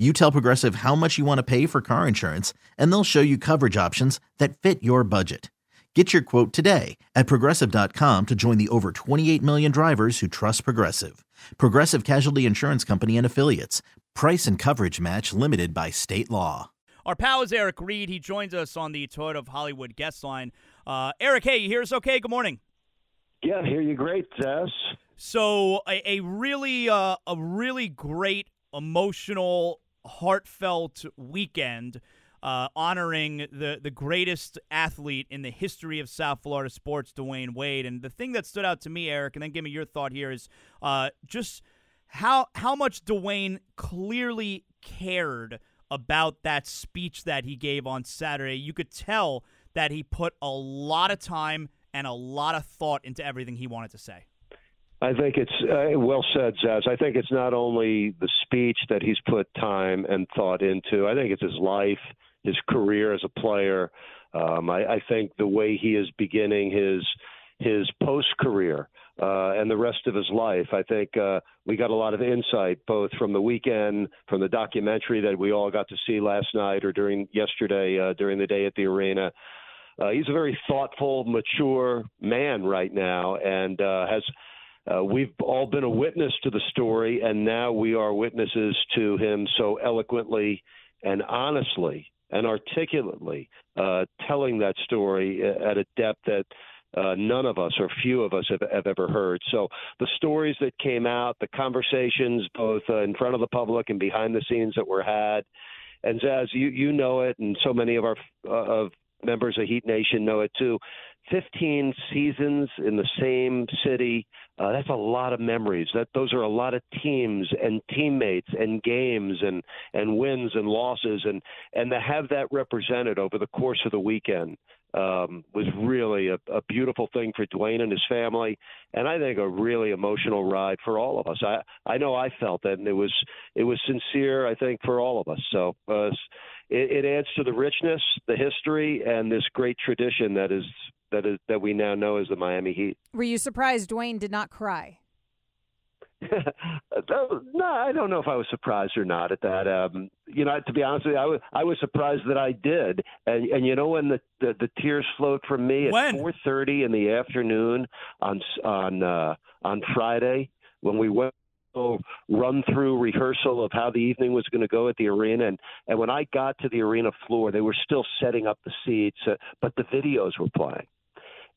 you tell Progressive how much you want to pay for car insurance, and they'll show you coverage options that fit your budget. Get your quote today at progressive.com to join the over 28 million drivers who trust Progressive. Progressive Casualty Insurance Company and Affiliates. Price and coverage match limited by state law. Our pal is Eric Reid. He joins us on the Toyota of Hollywood guest line. Uh, Eric, hey, you hear us okay? Good morning. Yeah, hear you great, Jess. So a, a really uh, a really great emotional heartfelt weekend uh, honoring the, the greatest athlete in the history of South Florida sports, Dwyane Wade. And the thing that stood out to me, Eric, and then give me your thought here, is uh, just how how much Dwyane clearly cared about that speech that he gave on Saturday. You could tell that he put a lot of time and a lot of thought into everything he wanted to say. I think it's uh, well said, Zaz. I think it's not only the speech that he's put time and thought into. I think it's his life, his career as a player. Um, I, I think the way he is beginning his his post career uh, and the rest of his life. I think uh, we got a lot of insight both from the weekend, from the documentary that we all got to see last night or during yesterday uh, during the day at the arena. Uh, he's a very thoughtful, mature man right now, and uh, has uh, we've all been a witness to the story, and now we are witnesses to him so eloquently and honestly and articulately uh, telling that story at a depth that uh, none of us or few of us have, have, ever heard. So the stories that came out, the conversations both uh, in front of the public and behind the scenes that were had, and Zaz, you you know it, and so many of our uh, of members of Heat Nation know it too. 15 seasons in the same city. Uh, that's a lot of memories. That those are a lot of teams and teammates and games and and wins and losses and and to have that represented over the course of the weekend um, was really a, a beautiful thing for Dwyane and his family, and I think a really emotional ride for all of us. I I know I felt that, and it was it was sincere. I think for all of us. So. Uh, it, it adds to the richness, the history, and this great tradition that is that is that we now know as the Miami Heat. Were you surprised Dwyane did not cry? no, I don't know if I was surprised or not at that. Um, you know, to be honest with you, I was I was surprised that I did. And and you know when the the, the tears flowed from me at four thirty in the afternoon on on uh, on Friday when we went run through rehearsal of how the evening was going to go at the arena. And and when I got to the arena floor they were still setting up the seats uh, but the videos were playing.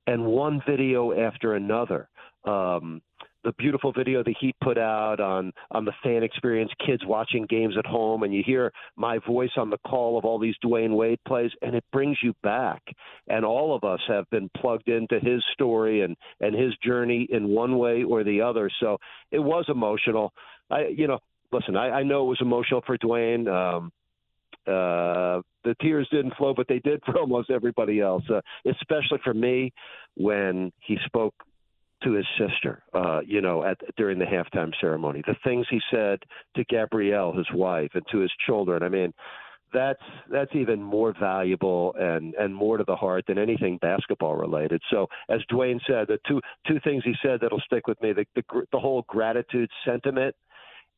And one video after another um the beautiful video the Heat put out on on the fan experience, kids watching games at home, and you hear my voice on the call of all these Dwyane Wade plays, and it brings you back. And all of us have been plugged into his story and and his journey in one way or the other. So it was emotional. I you know listen, I, I know it was emotional for Dwyane. Um, uh, the tears didn't flow, but they did for almost everybody else, uh, especially for me when he spoke to his sister, uh, you know, at during the halftime ceremony. The things he said to Gabrielle, his wife, and to his children. I mean, that's that's even more valuable and and more to the heart than anything basketball related. So, as Dwyane said, the two two things he said that'll stick with me: the the, the whole gratitude sentiment.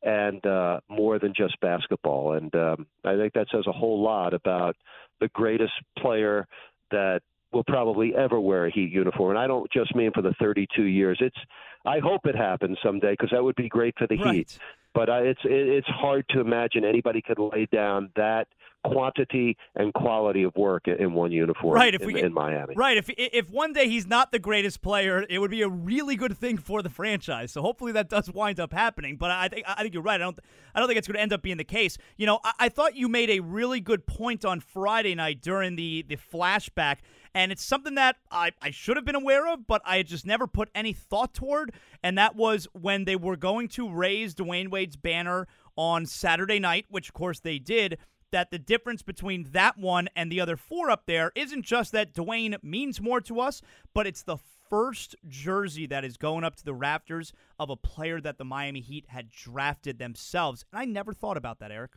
And uh, more than just basketball, and um, I think that says a whole lot about the greatest player that will probably ever wear a Heat uniform. And I don't just mean for the 32 years. It's I hope it happens someday because that would be great for the right. Heat. But uh, it's it, it's hard to imagine anybody could lay down that quantity and quality of work in one uniform right, if in, we in Miami. Right. If if one day he's not the greatest player, it would be a really good thing for the franchise. So hopefully that does wind up happening. But I think I think you're right. I don't I don't think it's going to end up being the case. You know, I, I thought you made a really good point on Friday night during the the flashback. And it's something that I, I should have been aware of, but I had just never put any thought toward. And that was when they were going to raise Dwyane Wade's banner on Saturday night, which of course they did that the difference between that one and the other four up there isn't just that Dwyane means more to us, but it's the first jersey that is going up to the rafters of a player that the Miami Heat had drafted themselves. And I never thought about that, Eric.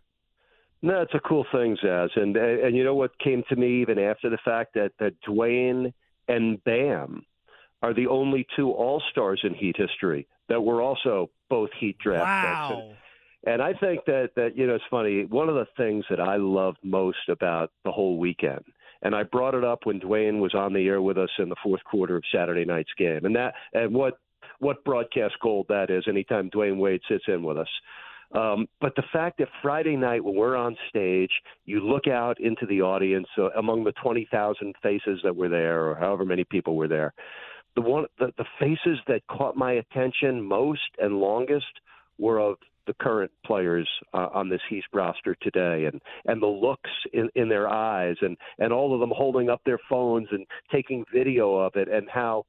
No, it's a cool thing, Zaz. And and you know what came to me even after the fact that that Dwyane and Bam are the only two All Stars in Heat history that were also both Heat draft wow. picks. And, and I think that that you know it's funny. One of the things that I loved most about the whole weekend, and I brought it up when Dwyane was on the air with us in the fourth quarter of Saturday night's game, and that and what what broadcast gold that is. Anytime Dwyane Wade sits in with us. Um, but the fact that Friday night, when we're on stage, you look out into the audience uh, among the 20,000 faces that were there, or however many people were there, the one the, the faces that caught my attention most and longest were of the current players uh, on this Heat roster today, and and the looks in, in their eyes, and and all of them holding up their phones and taking video of it, and how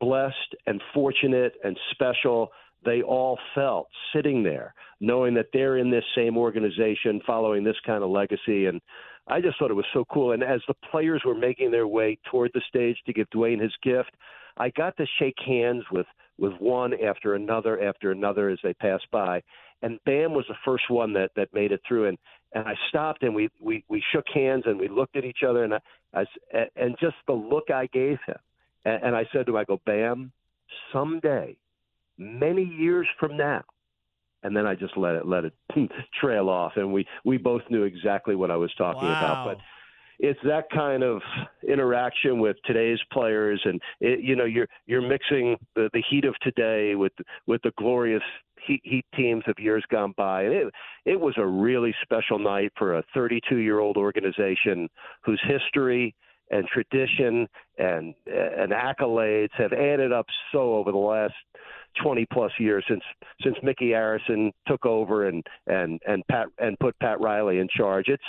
blessed and fortunate and special they all felt sitting there, knowing that they're in this same organization, following this kind of legacy, and. I just thought it was so cool. And as the players were making their way toward the stage to give Dwyane his gift, I got to shake hands with with one after another after another as they passed by. And Bam was the first one that that made it through. And and I stopped and we we we shook hands and we looked at each other and I, I and just the look I gave him. And, and I said to him, I go, Bam, someday, many years from now. And then I just let it let it trail off, and we we both knew exactly what I was talking wow. about. But it's that kind of interaction with today's players, and it, you know you're you're mixing the, the heat of today with with the glorious heat, heat teams of years gone by, and it it was a really special night for a 32 year old organization whose history and tradition and and accolades have added up so over the last 20 plus years since since Micky Arison took over and and and Pat and put Pat Riley in charge. It's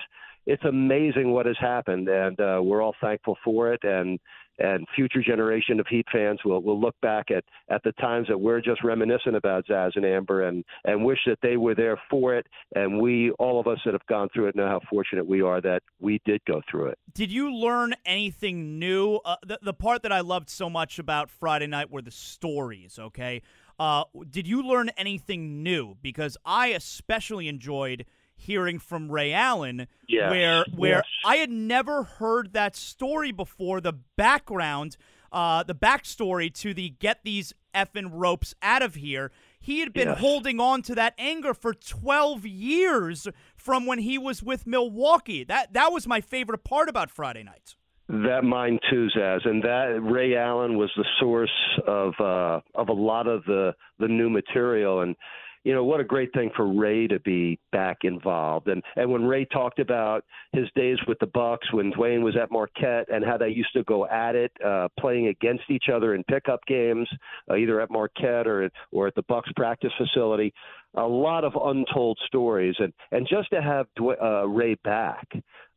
it's amazing what has happened, and uh, we're all thankful for it. And and future generation of Heat fans will will look back at at the times that we're just reminiscent about Zaz and Amber, and and wish that they were there for it. And we, all of us that have gone through it, know how fortunate we are that we did go through it. Did you learn anything new? Uh, the the part that I loved so much about Friday night were the stories. Okay, uh, did you learn anything new? Because I especially enjoyed hearing from Ray Allen, yes. where where yes. I had never heard that story before. The background, uh, the backstory to the get these effing ropes out of here. He had been yes. holding on to that anger for 12 years from when he was with Milwaukee. That that was my favorite part about Friday nights. That mine too, Zaz, and that Ray Allen was the source of uh, of a lot of the the new material and you know what a great thing for Ray to be back involved. And and when Ray talked about his days with the Bucks, when Dwyane was at Marquette, and how they used to go at it, uh, playing against each other in pickup games, uh, either at Marquette or or at the Bucks practice facility, a lot of untold stories. And and just to have uh, Ray back.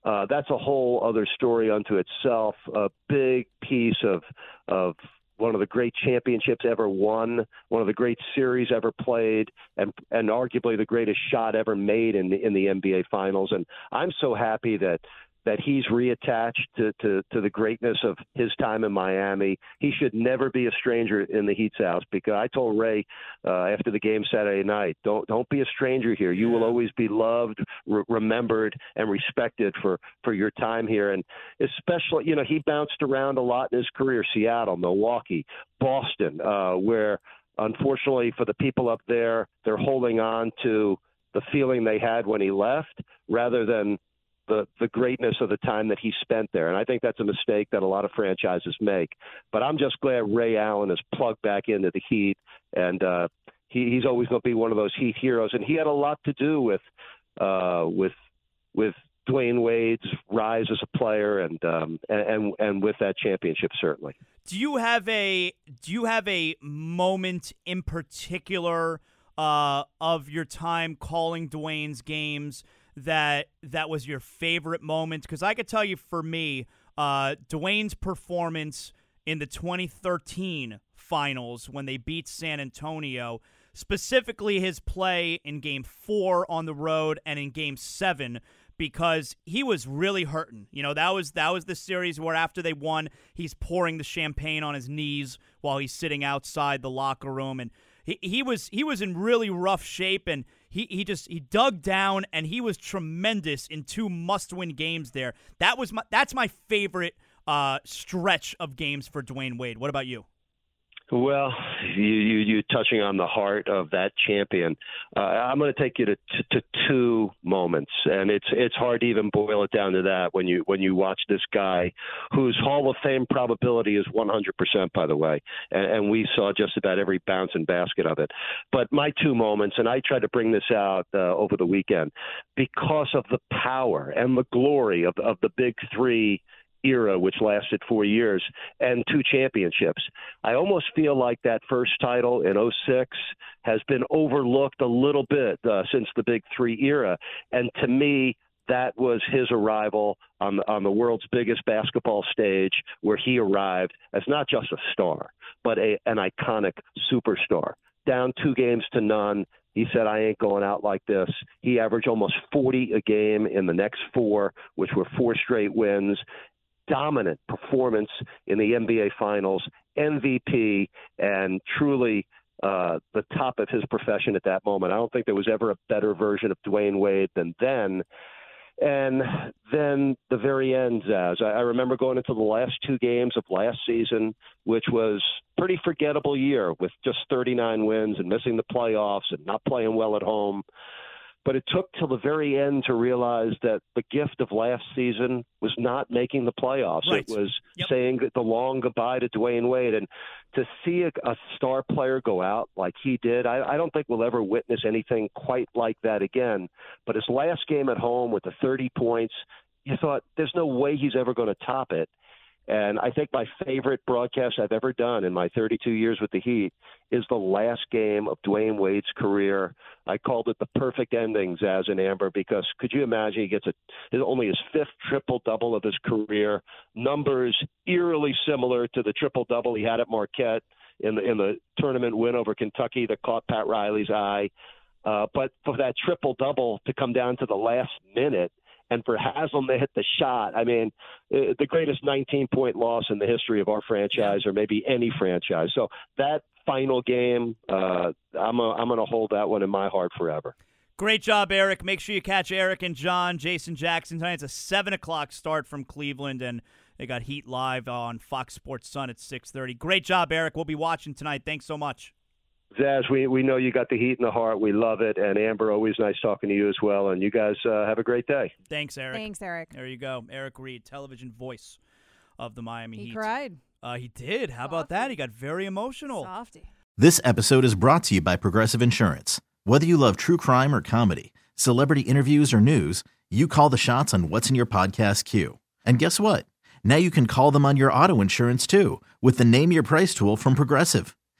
Uh, that's a whole other story unto itself. A big piece of of one of the great championships ever won, one of the great series ever played, and and arguably the greatest shot ever made in the in the NBA Finals. And I'm so happy that that he's reattached to, to, to the greatness of his time in Miami. He should never be a stranger in the Heat's house because I told Ray uh, after the game Saturday night, don't don't be a stranger here. You will always be loved, re- remembered, and respected for for your time here. And especially, you know, he bounced around a lot in his career: Seattle, Milwaukee, Boston, uh, where unfortunately for the people up there, they're holding on to the feeling they had when he left rather than the the greatness of the time that he spent there. And I think that's a mistake that a lot of franchises make. But I'm just glad Ray Allen is plugged back into the Heat and uh he, he's always going to be one of those Heat heroes, and he had a lot to do with uh, with with Dwyane Wade's rise as a player and um, and and with that championship certainly. Do you have a do you have a moment in particular uh, of your time calling Dwyane's games that that was your favorite moment? Because I could tell you for me, uh, Dwyane's performance in the 2013 finals when they beat San Antonio, specifically his play in Game Four on the road and in Game Seven because he was really hurting. You know, that was that was the series where after they won, he's pouring the champagne on his knees while he's sitting outside the locker room and he, he was he was in really rough shape and he, he just he dug down and he was tremendous in two must-win games there. That was my that's my favorite uh, stretch of games for Dwyane Wade. What about you? Well, you you you touching on the heart of that champion. Uh, I'm going to take you to, to to two moments, and it's it's hard to even boil it down to that when you when you watch this guy, whose Hall of Fame probability is 100%, by the way, and, and we saw just about every bounce and basket of it. But my two moments, and I tried to bring this out uh, over the weekend, because of the power and the glory of of the big three era, which lasted four years, and two championships. I almost feel like that first title in 06 has been overlooked a little bit uh, since the Big Three era. And to me, that was his arrival on the, on the world's biggest basketball stage, where he arrived as not just a star, but a, an iconic superstar. Down two games to none, he said, I ain't going out like this. He averaged almost 40 a game in the next four, which were four straight wins dominant performance in the NBA Finals, MVP, and truly uh, the top of his profession at that moment. I don't think there was ever a better version of Dwyane Wade than then. And then the very end, Zaz. I remember going into the last two games of last season, which was pretty forgettable year with just 39 wins and missing the playoffs and not playing well at home. But it took till the very end to realize that the gift of last season was not making the playoffs. Right. It was yep. saying the long goodbye to Dwyane Wade. And to see a, a star player go out like he did, I, I don't think we'll ever witness anything quite like that again. But his last game at home with the 30 points, you thought there's no way he's ever going to top it. And I think my favorite broadcast I've ever done in my 32 years with the Heat is the last game of Dwyane Wade's career. I called it the perfect ending, Zaz and Amber, because could you imagine he gets a only his fifth triple double of his career, numbers eerily similar to the triple double he had at Marquette in the in the tournament win over Kentucky that caught Pat Riley's eye. Uh, but for that triple double to come down to the last minute and for Haslem to hit the shot. I mean, uh, the greatest 19 point loss in the history of our franchise, or maybe any franchise. So that final game, uh, I'm a, I'm going to hold that one in my heart forever. Great job, Eric. Make sure you catch Eric and John, Jason Jackson tonight. It's a seven o'clock start from Cleveland, and they got Heat live on Fox Sports Sun at six thirty. Great job, Eric. We'll be watching tonight. Thanks so much. Zaz, we, we know you got the heat in the heart. We love it. And Amber, always nice talking to you as well. And you guys uh, have a great day. Thanks, Eric. Thanks, Eric. There you go. Eric Reid, television voice of the Miami he Heat. He cried. Uh, he did. How about that? He got very emotional. Softy. This episode is brought to you by Progressive Insurance. Whether you love true crime or comedy, celebrity interviews or news, you call the shots on what's in your podcast queue. And guess what? Now you can call them on your auto insurance too with the Name Your Price tool from Progressive.